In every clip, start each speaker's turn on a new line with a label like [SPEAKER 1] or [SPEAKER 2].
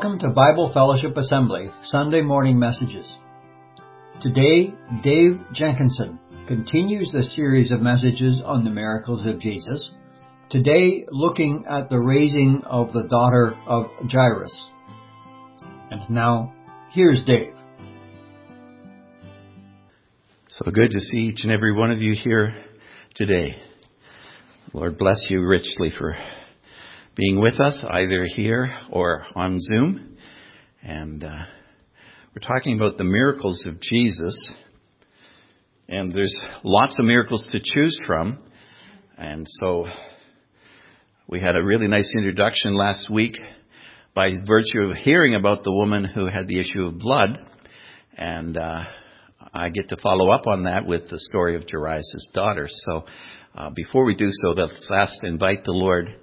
[SPEAKER 1] Welcome to Bible Fellowship Assembly Sunday morning messages. Today, Dave Jenkinson continues the series of messages on the miracles of Jesus. Today, looking at the raising of the daughter of Jairus. And now, here's Dave.
[SPEAKER 2] So good to see each and every one of you here today. Lord bless you richly for being with us, either here or on Zoom. And uh, we're talking about the miracles of Jesus. And there's lots of miracles to choose from. And so we had a really nice introduction last week by virtue of hearing about the woman who had the issue of blood. And uh, I get to follow up on that with the story of Jairus' daughter. So uh, before we do so, let's ask invite the Lord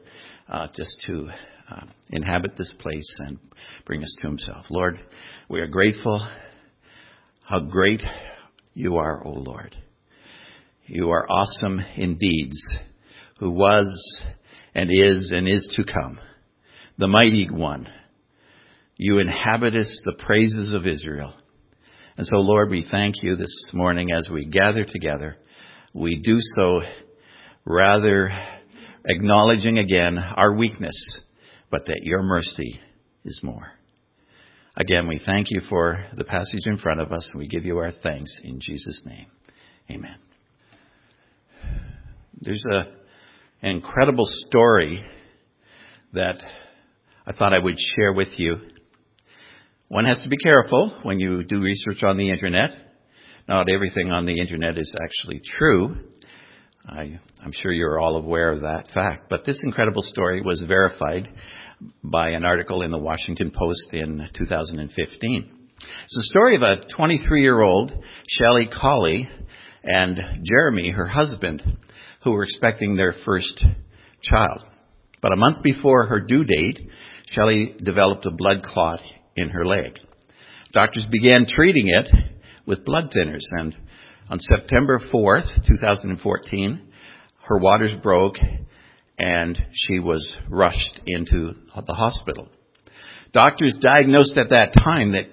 [SPEAKER 2] uh, just to uh, inhabit this place and bring us to Himself. Lord, we are grateful how great you are, O Lord. You are awesome in deeds, who was and is and is to come, the mighty one. You inhabitest the praises of Israel. And so, Lord, we thank you this morning as we gather together. We do so rather acknowledging again our weakness, but that your mercy is more. Again, we thank you for the passage in front of us, and we give you our thanks in Jesus' name. Amen. There's a, an incredible story that I thought I would share with you. One has to be careful when you do research on the internet. Not everything on the internet is actually true. I, am sure you're all aware of that fact. But this incredible story was verified by an article in the Washington Post in 2015. It's the story of a 23 year old Shelley Colley and Jeremy, her husband, who were expecting their first child. But a month before her due date, Shelley developed a blood clot in her leg. Doctors began treating it with blood thinners and on September 4th, 2014, her waters broke and she was rushed into the hospital. Doctors diagnosed at that time that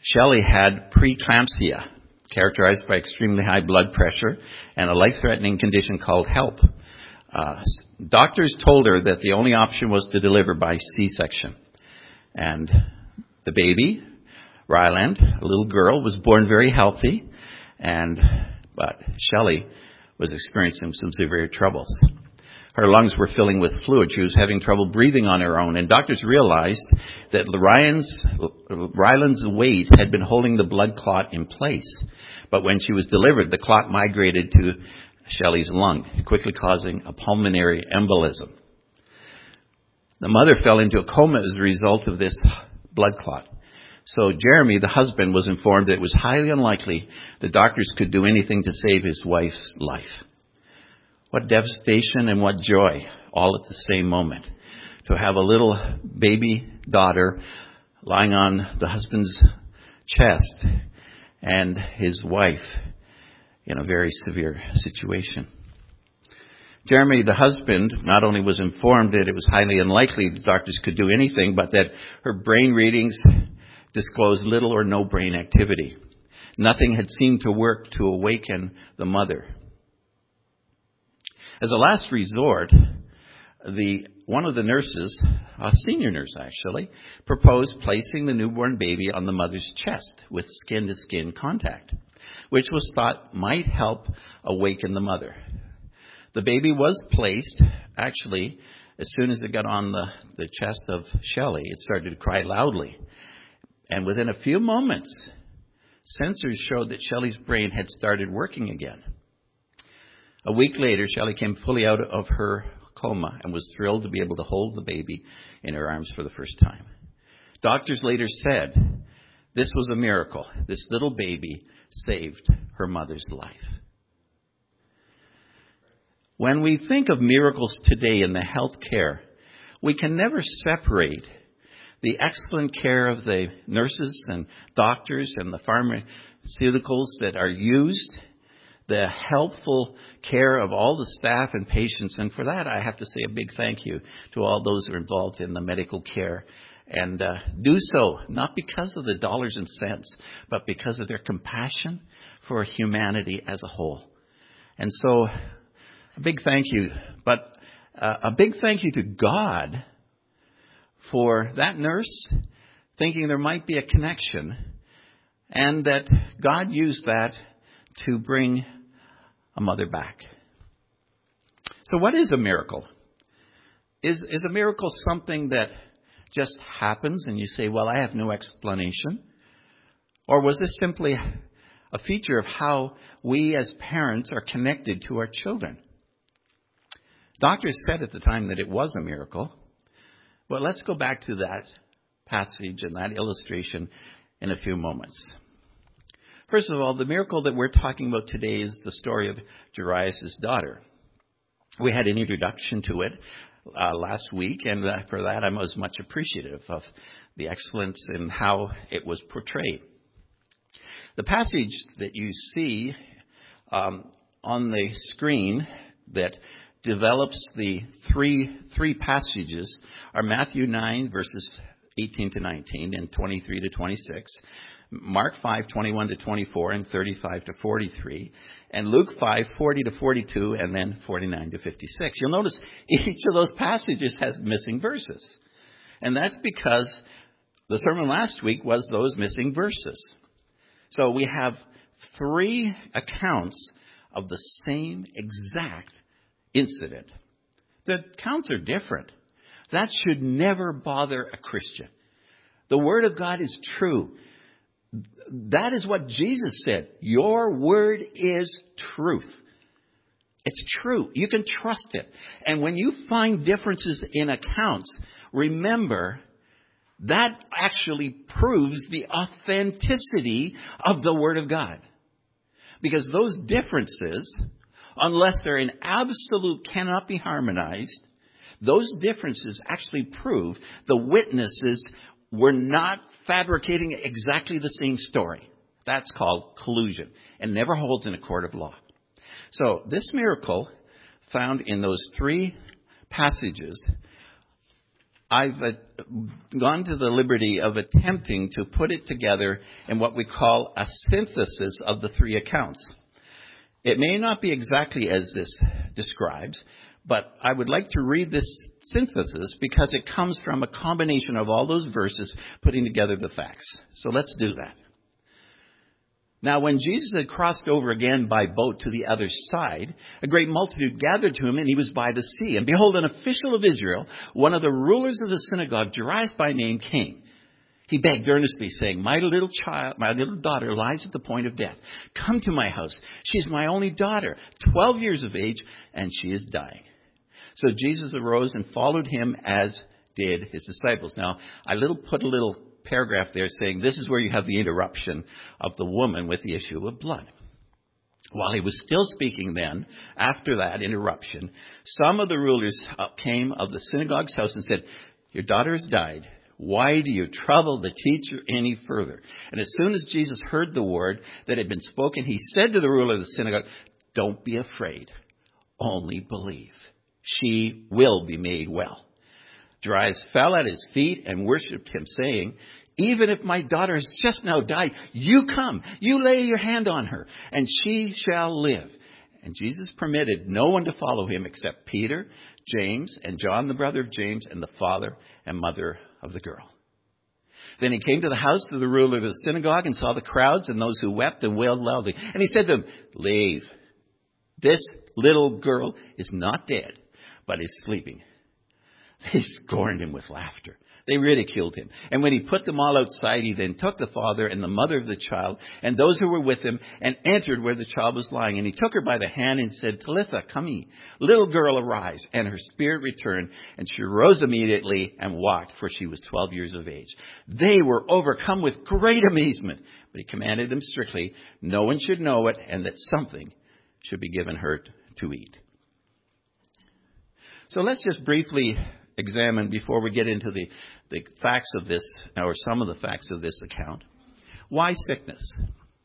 [SPEAKER 2] Shelley had preeclampsia, characterized by extremely high blood pressure and a life-threatening condition called HELLP. Uh, doctors told her that the only option was to deliver by C-section. And the baby, Ryland, a little girl, was born very healthy and but Shelley was experiencing some severe troubles. Her lungs were filling with fluid. She was having trouble breathing on her own, and doctors realized that Ryan's, Ryland's weight had been holding the blood clot in place. But when she was delivered, the clot migrated to Shelley's lung, quickly causing a pulmonary embolism. The mother fell into a coma as a result of this blood clot. So Jeremy, the husband, was informed that it was highly unlikely the doctors could do anything to save his wife's life. What devastation and what joy, all at the same moment. To have a little baby daughter lying on the husband's chest and his wife in a very severe situation. Jeremy, the husband, not only was informed that it was highly unlikely the doctors could do anything, but that her brain readings disclosed little or no brain activity. Nothing had seemed to work to awaken the mother. As a last resort, the, one of the nurses, a senior nurse actually, proposed placing the newborn baby on the mother's chest with skin to skin contact, which was thought might help awaken the mother. The baby was placed, actually, as soon as it got on the, the chest of Shelley, it started to cry loudly. And within a few moments, sensors showed that Shelley's brain had started working again. A week later, Shelley came fully out of her coma and was thrilled to be able to hold the baby in her arms for the first time. Doctors later said this was a miracle. This little baby saved her mother's life. When we think of miracles today in the health care, we can never separate the excellent care of the nurses and doctors and the pharmaceuticals that are used, the helpful care of all the staff and patients. And for that, I have to say a big thank you to all those who are involved in the medical care and uh, do so not because of the dollars and cents, but because of their compassion for humanity as a whole. And so, a big thank you, but uh, a big thank you to God for that nurse thinking there might be a connection and that God used that to bring a mother back. So what is a miracle? Is, is a miracle something that just happens and you say, well, I have no explanation? Or was this simply a feature of how we as parents are connected to our children? Doctors said at the time that it was a miracle. But let's go back to that passage and that illustration in a few moments. First of all, the miracle that we're talking about today is the story of Jairus' daughter. We had an introduction to it uh, last week, and uh, for that I was much appreciative of the excellence in how it was portrayed. The passage that you see um, on the screen that develops the three three passages are Matthew 9 verses 18 to 19 and 23 to 26, Mark 5 21 to 24 and 35 to 43, and Luke 5 40 to 42 and then 49 to 56. You'll notice each of those passages has missing verses. And that's because the sermon last week was those missing verses. So we have three accounts of the same exact incident. The accounts are different. That should never bother a Christian. The Word of God is true. That is what Jesus said. Your Word is truth. It's true. You can trust it. And when you find differences in accounts, remember that actually proves the authenticity of the Word of God. Because those differences, unless they're in absolute cannot be harmonized, those differences actually prove the witnesses were not fabricating exactly the same story. That's called collusion and never holds in a court of law. So this miracle found in those three passages, I've uh, gone to the liberty of attempting to put it together in what we call a synthesis of the three accounts. It may not be exactly as this describes, but I would like to read this synthesis because it comes from a combination of all those verses putting together the facts. So let's do that. Now, when Jesus had crossed over again by boat to the other side, a great multitude gathered to him, and he was by the sea. And behold, an official of Israel, one of the rulers of the synagogue, Jairus by name, came. He begged earnestly, saying, My little child, my little daughter lies at the point of death. Come to my house. She is my only daughter, 12 years of age, and she is dying. So Jesus arose and followed him as did his disciples. Now, I little put a little paragraph there saying this is where you have the interruption of the woman with the issue of blood. While he was still speaking then, after that interruption, some of the rulers came of the synagogue's house and said, Your daughter has died. Why do you trouble the teacher any further? And as soon as Jesus heard the word that had been spoken, he said to the ruler of the synagogue, Don't be afraid, only believe she will be made well. Jairus fell at his feet and worshipped him, saying, even if my daughter has just now died, you come, you lay your hand on her, and she shall live. And Jesus permitted no one to follow him except Peter, James, and John, the brother of James, and the father and mother of the girl. Then he came to the house of the ruler of the synagogue and saw the crowds and those who wept and wailed loudly. And he said to them, Leave. This little girl is not dead, but is sleeping. They scorned him with laughter. They ridiculed him. And when he put them all outside, he then took the father and the mother of the child and those who were with him and entered where the child was lying. And he took her by the hand and said, Talitha, cumi. Little girl, arise. And her spirit returned, and she rose immediately and walked, for she was twelve years of age. They were overcome with great amazement. But he commanded them strictly, no one should know it, and that something should be given her to eat. So let's just briefly examine before we get into the, the facts of this, or some of the facts of this account. Why sickness?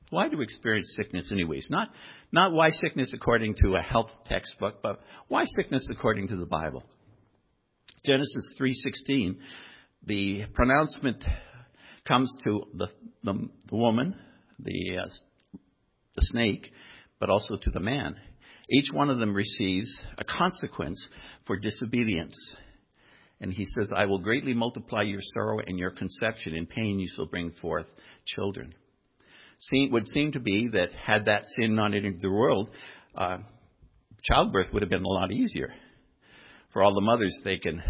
[SPEAKER 2] Why do we experience sickness anyways? Not, not why sickness according to a health textbook, but why sickness according to the Bible? Genesis 3:16 the pronouncement comes to the, the, the woman, the, uh, the snake, but also to the man. Each one of them receives a consequence for disobedience. And he says, I will greatly multiply your sorrow and your conception. In pain you shall bring forth children. Seem, would seem to be that had that sin not entered the world, uh, childbirth would have been a lot easier. For all the mothers, they can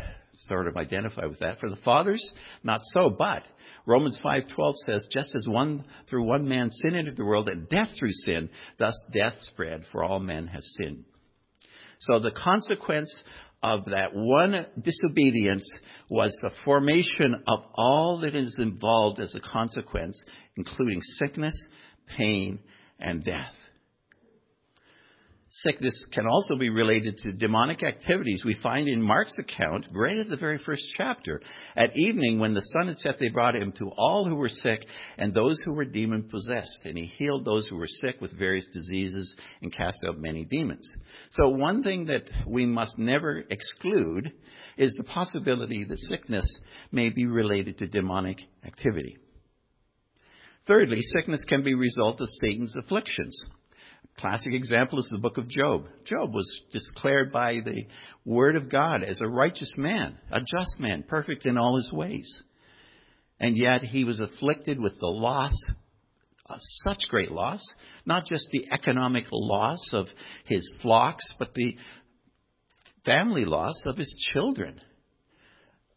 [SPEAKER 2] sort of identify with that. For the fathers, not so. But Romans 5:12 says, "Just as one through one man sin entered the world, and death through sin, thus death spread, for all men have sinned." So the consequence of that one disobedience was the formation of all that is involved as a consequence, including sickness, pain, and death. Sickness can also be related to demonic activities we find in Mark's account, right at the very first chapter. At evening, when the sun had set, they brought him to all who were sick and those who were demon possessed. And he healed those who were sick with various diseases and cast out many demons. So one thing that we must never exclude is the possibility that sickness may be related to demonic activity. Thirdly, sickness can be a result of Satan's afflictions. Classic example is the book of Job. Job was declared by the word of God as a righteous man, a just man, perfect in all his ways. And yet he was afflicted with the loss of such great loss, not just the economic loss of his flocks, but the family loss of his children.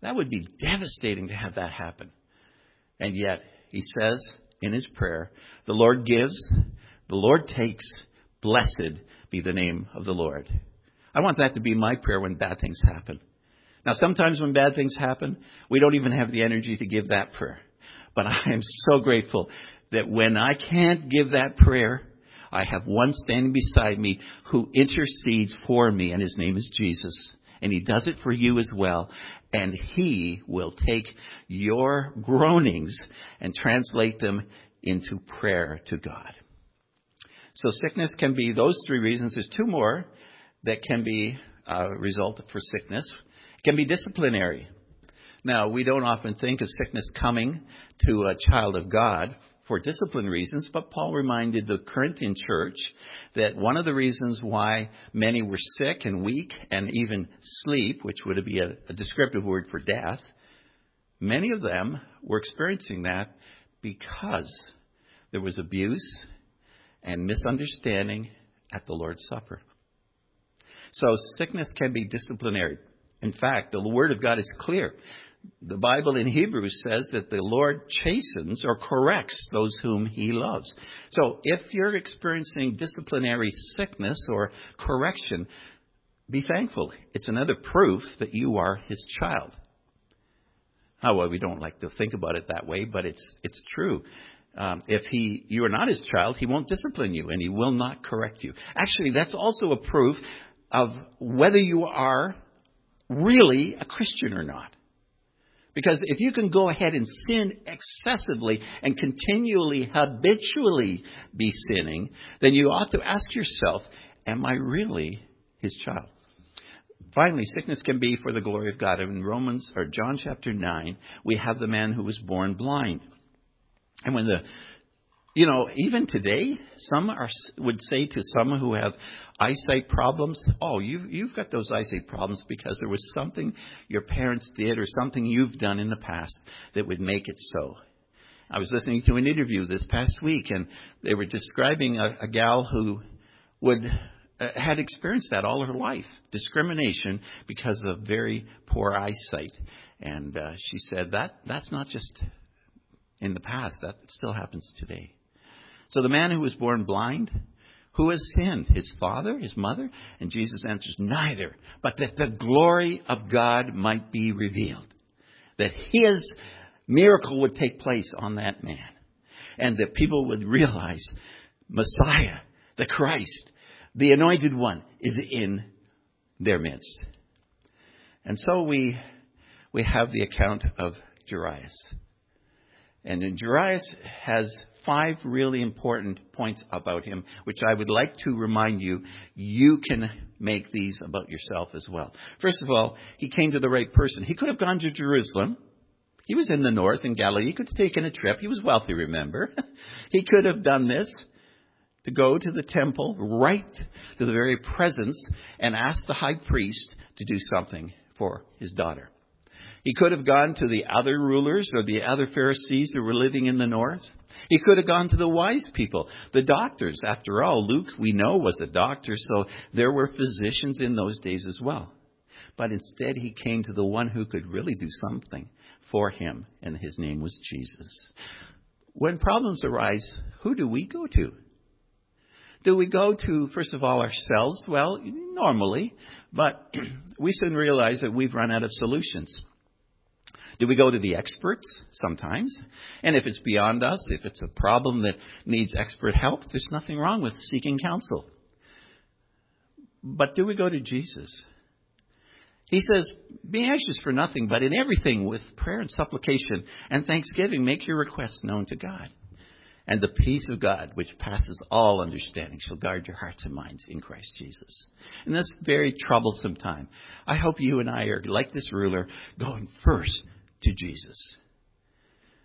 [SPEAKER 2] That would be devastating to have that happen. And yet, he says in his prayer, the Lord gives, the Lord takes, Blessed be the name of the Lord. I want that to be my prayer when bad things happen. Now, sometimes when bad things happen, we don't even have the energy to give that prayer. But I am so grateful that when I can't give that prayer, I have one standing beside me who intercedes for me, and his name is Jesus. And he does it for you as well. And he will take your groanings and translate them into prayer to God. So sickness can be those three reasons. There's two more that can be a uh, result for sickness. It can be disciplinary. Now, we don't often think of sickness coming to a child of God for discipline reasons, but Paul reminded the Corinthian church that one of the reasons why many were sick and weak and even sleep, which would be a, a descriptive word for death, many of them were experiencing that because there was abuse and misunderstanding at the Lord's Supper. So sickness can be disciplinary. In fact, the Word of God is clear. The Bible in Hebrews says that the Lord chastens or corrects those whom He loves. So if you're experiencing disciplinary sickness or correction, be thankful. It's another proof that you are His child. Oh, well, we don't like to think about it that way, but it's, it's true. Um, if he, you are not his child, he won't discipline you and he will not correct you. Actually, that's also a proof of whether you are really a Christian or not. Because if you can go ahead and sin excessively and continually, habitually be sinning, then you ought to ask yourself, am I really his child? Finally, sickness can be for the glory of God. In Romans or John chapter 9, we have the man who was born blind. And when the, you know, even today, some are, would say to some who have eyesight problems, oh, you've, you've got those eyesight problems because there was something your parents did or something you've done in the past that would make it so. I was listening to an interview this past week, and they were describing a, a gal who would uh, had experienced that all her life discrimination because of very poor eyesight and uh, she said that that's not just in the past. That still happens today. So the man who was born blind, who has sinned? His father, his mother? And Jesus answers, neither, but that the glory of God might be revealed. That his miracle would take place on that man. And that people would realize Messiah, the Christ, the anointed one, is in their midst. And so we, we have the account of Jairus. And then Jairus has five really important points about him, which I would like to remind you, you can make these about yourself as well. First of all, he came to the right person. He could have gone to Jerusalem, He was in the north in Galilee. He could have taken a trip. He was wealthy, remember? he could have done this to go to the temple, right to the very presence, and ask the high priest to do something for his daughter. He could have gone to the other rulers or the other Pharisees who were living in the north. He could have gone to the wise people, the doctors. After all, Luke, we know, was a doctor, so there were physicians in those days as well. But instead, he came to the one who could really do something for him, and his name was Jesus. When problems arise, who do we go to? Do we go to, first of all, ourselves? Well, normally, but we soon realize that we've run out of solutions. Do we go to the experts? Sometimes. And if it's beyond us, if it's a problem that needs expert help, there's nothing wrong with seeking counsel. But do we go to Jesus? He says, Be anxious for nothing, but in everything with prayer and supplication and thanksgiving, make your requests known to God. And the peace of God, which passes all understanding, shall guard your hearts and minds in Christ Jesus. In this very troublesome time, I hope you and I are, like this ruler, going first to Jesus.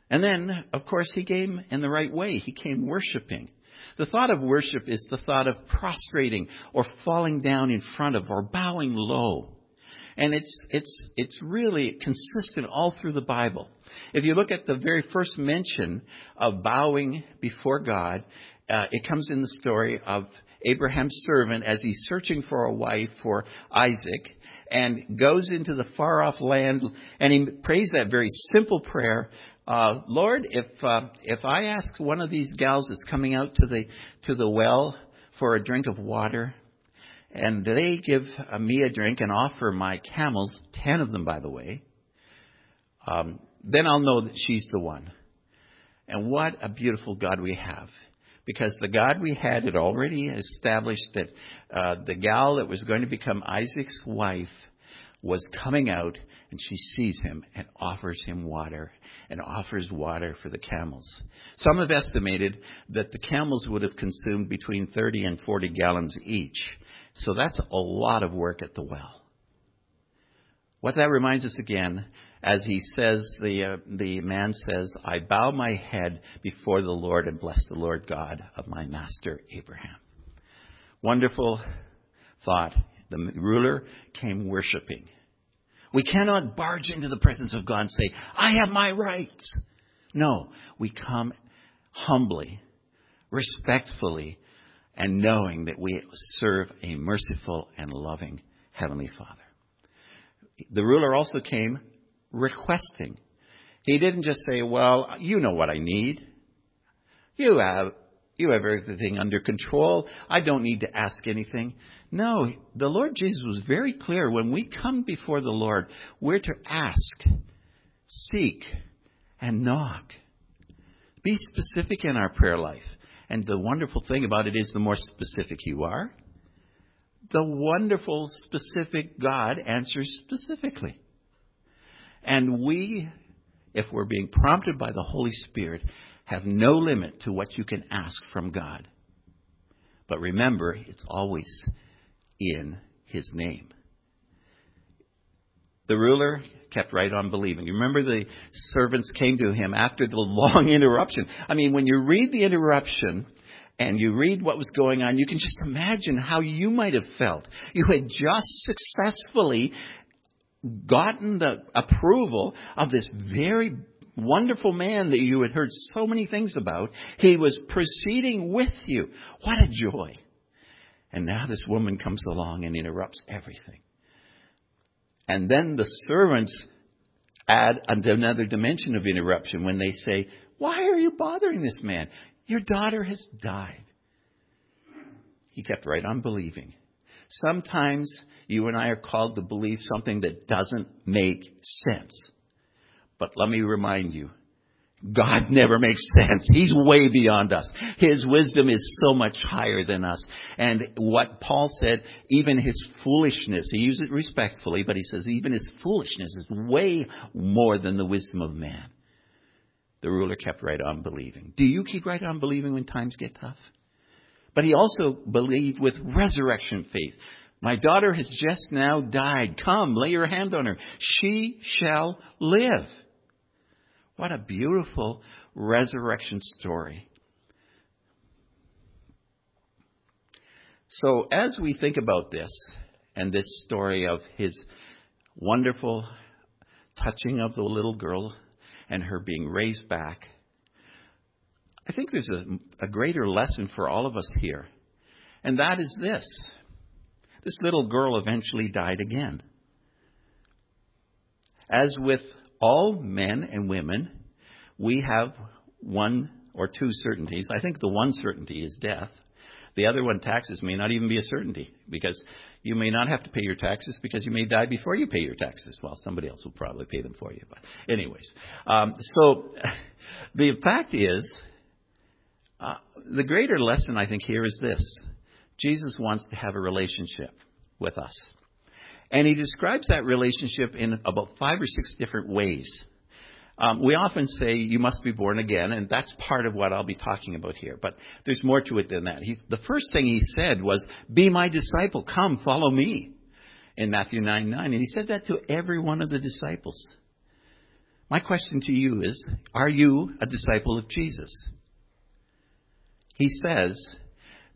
[SPEAKER 2] And then, of course, he came in the right way. He came worshiping. The thought of worship is the thought of prostrating or falling down in front of or bowing low. And it's, it's, it's really consistent all through the Bible. If you look at the very first mention of bowing before God, uh, it comes in the story of Abraham's servant as he's searching for a wife for Isaac and goes into the far off land and he prays that very simple prayer. Uh, Lord, if uh, if I ask one of these gals that's coming out to the to the well for a drink of water, and they give me a drink and offer my camels, ten of them by the way, um, then I'll know that she's the one. And what a beautiful God we have. Because the God we had had already established that uh, the gal that was going to become Isaac's wife was coming out and she sees him and offers him water and offers water for the camels. Some have estimated that the camels would have consumed between 30 and 40 gallons each. So that's a lot of work at the well. What that reminds us again as he says, the, uh, the man says, I bow my head before the Lord and bless the Lord God of my master Abraham. Wonderful thought. The ruler came worshiping. We cannot barge into the presence of God and say, I have my rights. No, we come humbly, respectfully, and knowing that we serve a merciful and loving Heavenly Father. The ruler also came requesting. He didn't just say, well, you know what I need. You have, you have everything under control. I don't need to ask anything. No, the Lord Jesus was very clear. When we come before the Lord, we're to ask, seek, and knock. Be specific in our prayer life. And the wonderful thing about it is the more specific you are, the wonderful, specific God answers specifically. And we, if we're being prompted by the Holy Spirit, have no limit to what you can ask from God. But remember, it's always in His name. The ruler kept right on believing. You remember the servants came to him after the long interruption. I mean, when you read the interruption, and you read what was going on, you can just imagine how you might have felt. You had just successfully gotten the approval of this very wonderful man that you had heard so many things about. He was proceeding with you. What a joy. And now this woman comes along and interrupts everything. And then the servants add another dimension of interruption when they say, Why are you bothering this man? Your daughter has died. He kept right on believing. Sometimes you and I are called to believe something that doesn't make sense. But let me remind you, God never makes sense. He's way beyond us. His wisdom is so much higher than us. And what Paul said, even his foolishness, he used it respectfully, but he says even his foolishness is way more than the wisdom of man. The ruler kept right on believing. Do you keep right on believing when times get tough? But he also believed with resurrection faith. My daughter has just now died. Come, lay your hand on her. She shall live. What a beautiful resurrection story. So, as we think about this and this story of his wonderful touching of the little girl and her being raised back, I think there's a, a greater lesson for all of us here. And that is this this little girl eventually died again. As with all men and women, we have one or two certainties. I think the one certainty is death. The other one, taxes, may not even be a certainty because you may not have to pay your taxes because you may die before you pay your taxes. Well, somebody else will probably pay them for you. But, anyways, um, so the fact is, uh, the greater lesson I think here is this Jesus wants to have a relationship with us. And he describes that relationship in about five or six different ways. Um, we often say you must be born again, and that's part of what I'll be talking about here. But there's more to it than that. He, the first thing he said was, Be my disciple, come, follow me, in Matthew 9 9. And he said that to every one of the disciples. My question to you is Are you a disciple of Jesus? He says,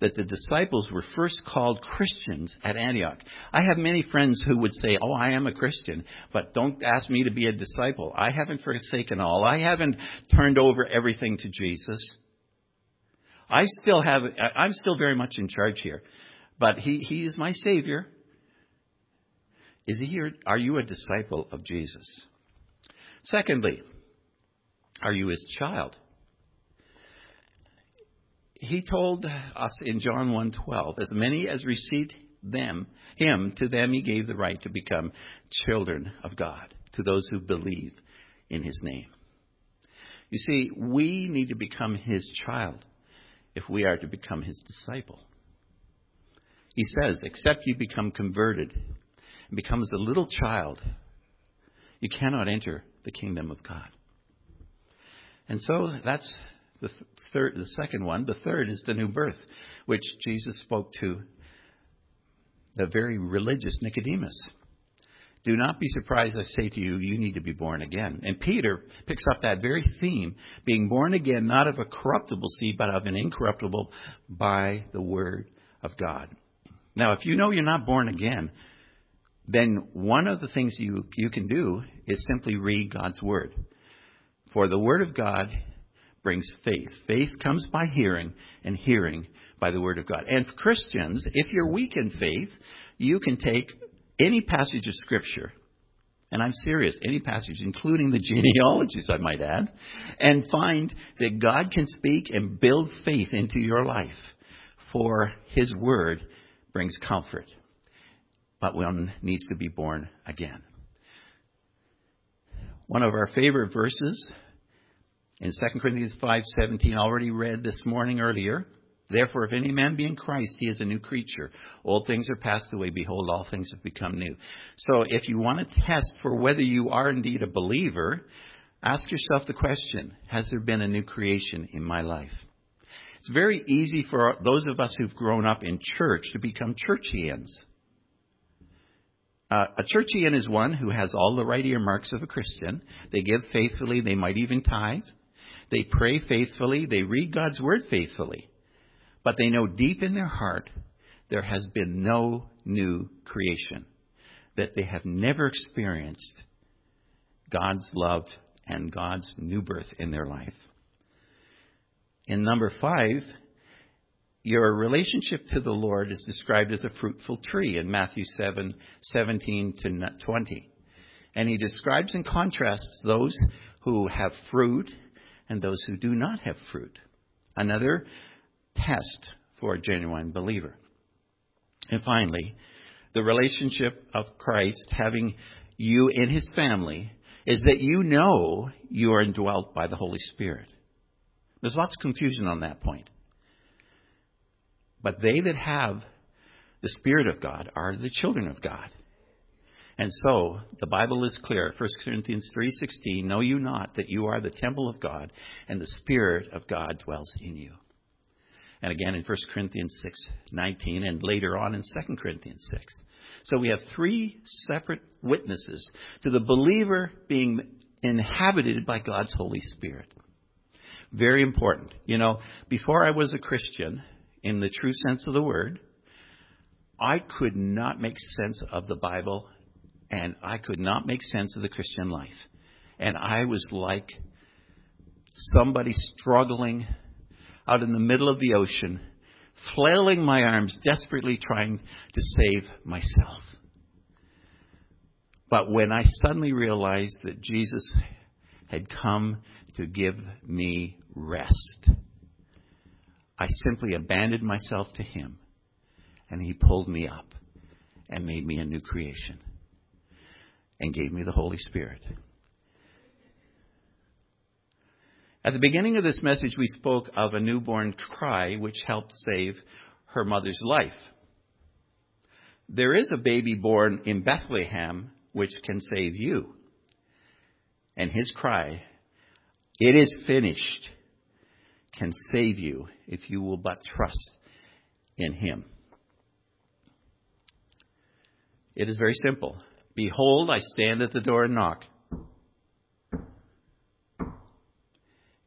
[SPEAKER 2] that the disciples were first called Christians at Antioch. I have many friends who would say, Oh, I am a Christian, but don't ask me to be a disciple. I haven't forsaken all. I haven't turned over everything to Jesus. I still have, I'm still very much in charge here, but he, he is my Savior. Is he here? Are you a disciple of Jesus? Secondly, are you his child? He told us in John 1:12, as many as received them, him, to them he gave the right to become children of God, to those who believe in his name. You see, we need to become his child if we are to become his disciple. He says, except you become converted and become as a little child, you cannot enter the kingdom of God. And so that's the third, the second one. The third is the new birth, which Jesus spoke to the very religious Nicodemus. Do not be surprised, I say to you, you need to be born again. And Peter picks up that very theme, being born again, not of a corruptible seed, but of an incorruptible by the word of God. Now, if you know you're not born again, then one of the things you, you can do is simply read God's word. For the word of God brings faith. Faith comes by hearing, and hearing by the Word of God. And Christians, if you're weak in faith, you can take any passage of Scripture, and I'm serious, any passage, including the genealogies, I might add, and find that God can speak and build faith into your life. For His Word brings comfort. But one needs to be born again. One of our favorite verses in 2 Corinthians 5:17 already read this morning earlier, therefore if any man be in Christ he is a new creature. Old things are passed away behold all things have become new. So if you want to test for whether you are indeed a believer, ask yourself the question, has there been a new creation in my life? It's very easy for those of us who've grown up in church to become churchians. Uh, a churchian is one who has all the right earmarks of a Christian. They give faithfully, they might even tithe. They pray faithfully. They read God's Word faithfully. But they know deep in their heart there has been no new creation, that they have never experienced God's love and God's new birth in their life. In number five, your relationship to the Lord is described as a fruitful tree in Matthew 7 17 to 20. And he describes and contrasts those who have fruit and those who do not have fruit. Another test for a genuine believer. And finally, the relationship of Christ having you in his family is that you know you are indwelt by the Holy Spirit. There's lots of confusion on that point. But they that have the Spirit of God are the children of God. And so the Bible is clear. 1 Corinthians 3:16, "Know you not that you are the temple of God and the spirit of God dwells in you." And again in 1 Corinthians 6:19 and later on in 2 Corinthians 6. So we have three separate witnesses to the believer being inhabited by God's Holy Spirit. Very important. You know, before I was a Christian, in the true sense of the word, I could not make sense of the Bible and I could not make sense of the Christian life. And I was like somebody struggling out in the middle of the ocean, flailing my arms, desperately trying to save myself. But when I suddenly realized that Jesus had come to give me rest, I simply abandoned myself to Him, and He pulled me up and made me a new creation and gave me the Holy Spirit. At the beginning of this message, we spoke of a newborn cry which helped save her mother's life. There is a baby born in Bethlehem which can save you. And his cry, it is finished, can save you if you will but trust in him. It is very simple. Behold, I stand at the door and knock.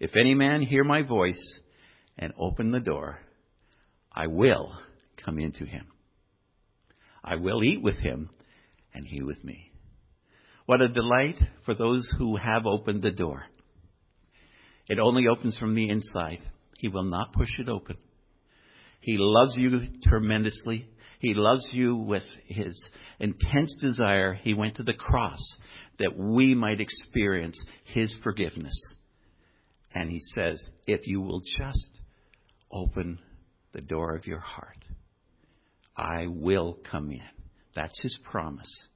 [SPEAKER 2] If any man hear my voice and open the door, I will come into him. I will eat with him and he with me. What a delight for those who have opened the door. It only opens from the inside. He will not push it open. He loves you tremendously. He loves you with his intense desire. He went to the cross that we might experience his forgiveness. And he says, if you will just open the door of your heart, I will come in. That's his promise.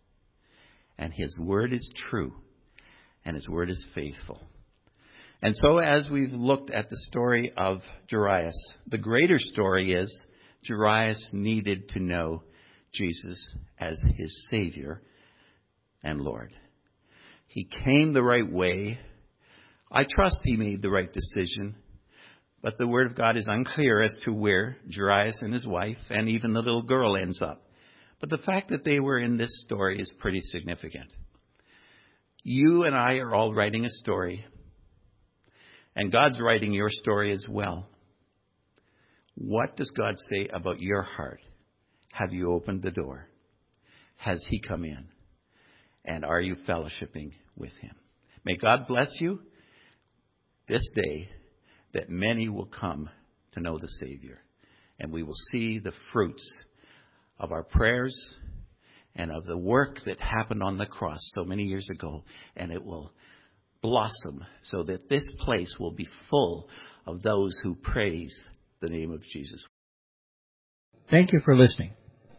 [SPEAKER 2] And his word is true, and his word is faithful. And so, as we've looked at the story of Jairus, the greater story is Jairus needed to know Jesus as his Savior and Lord. He came the right way I trust he made the right decision, but the Word of God is unclear as to where Jairus and his wife and even the little girl ends up. But the fact that they were in this story is pretty significant. You and I are all writing a story, and God's writing your story as well. What does God say about your heart? Have you opened the door? Has He come in? And are you fellowshipping with Him? May God bless you this day that many will come to know the Savior. And we will see the fruits of our prayers and of the work that happened on the cross so many years ago. And it will blossom so that this place will be full of those who praise the name of Jesus.
[SPEAKER 1] Thank you for listening.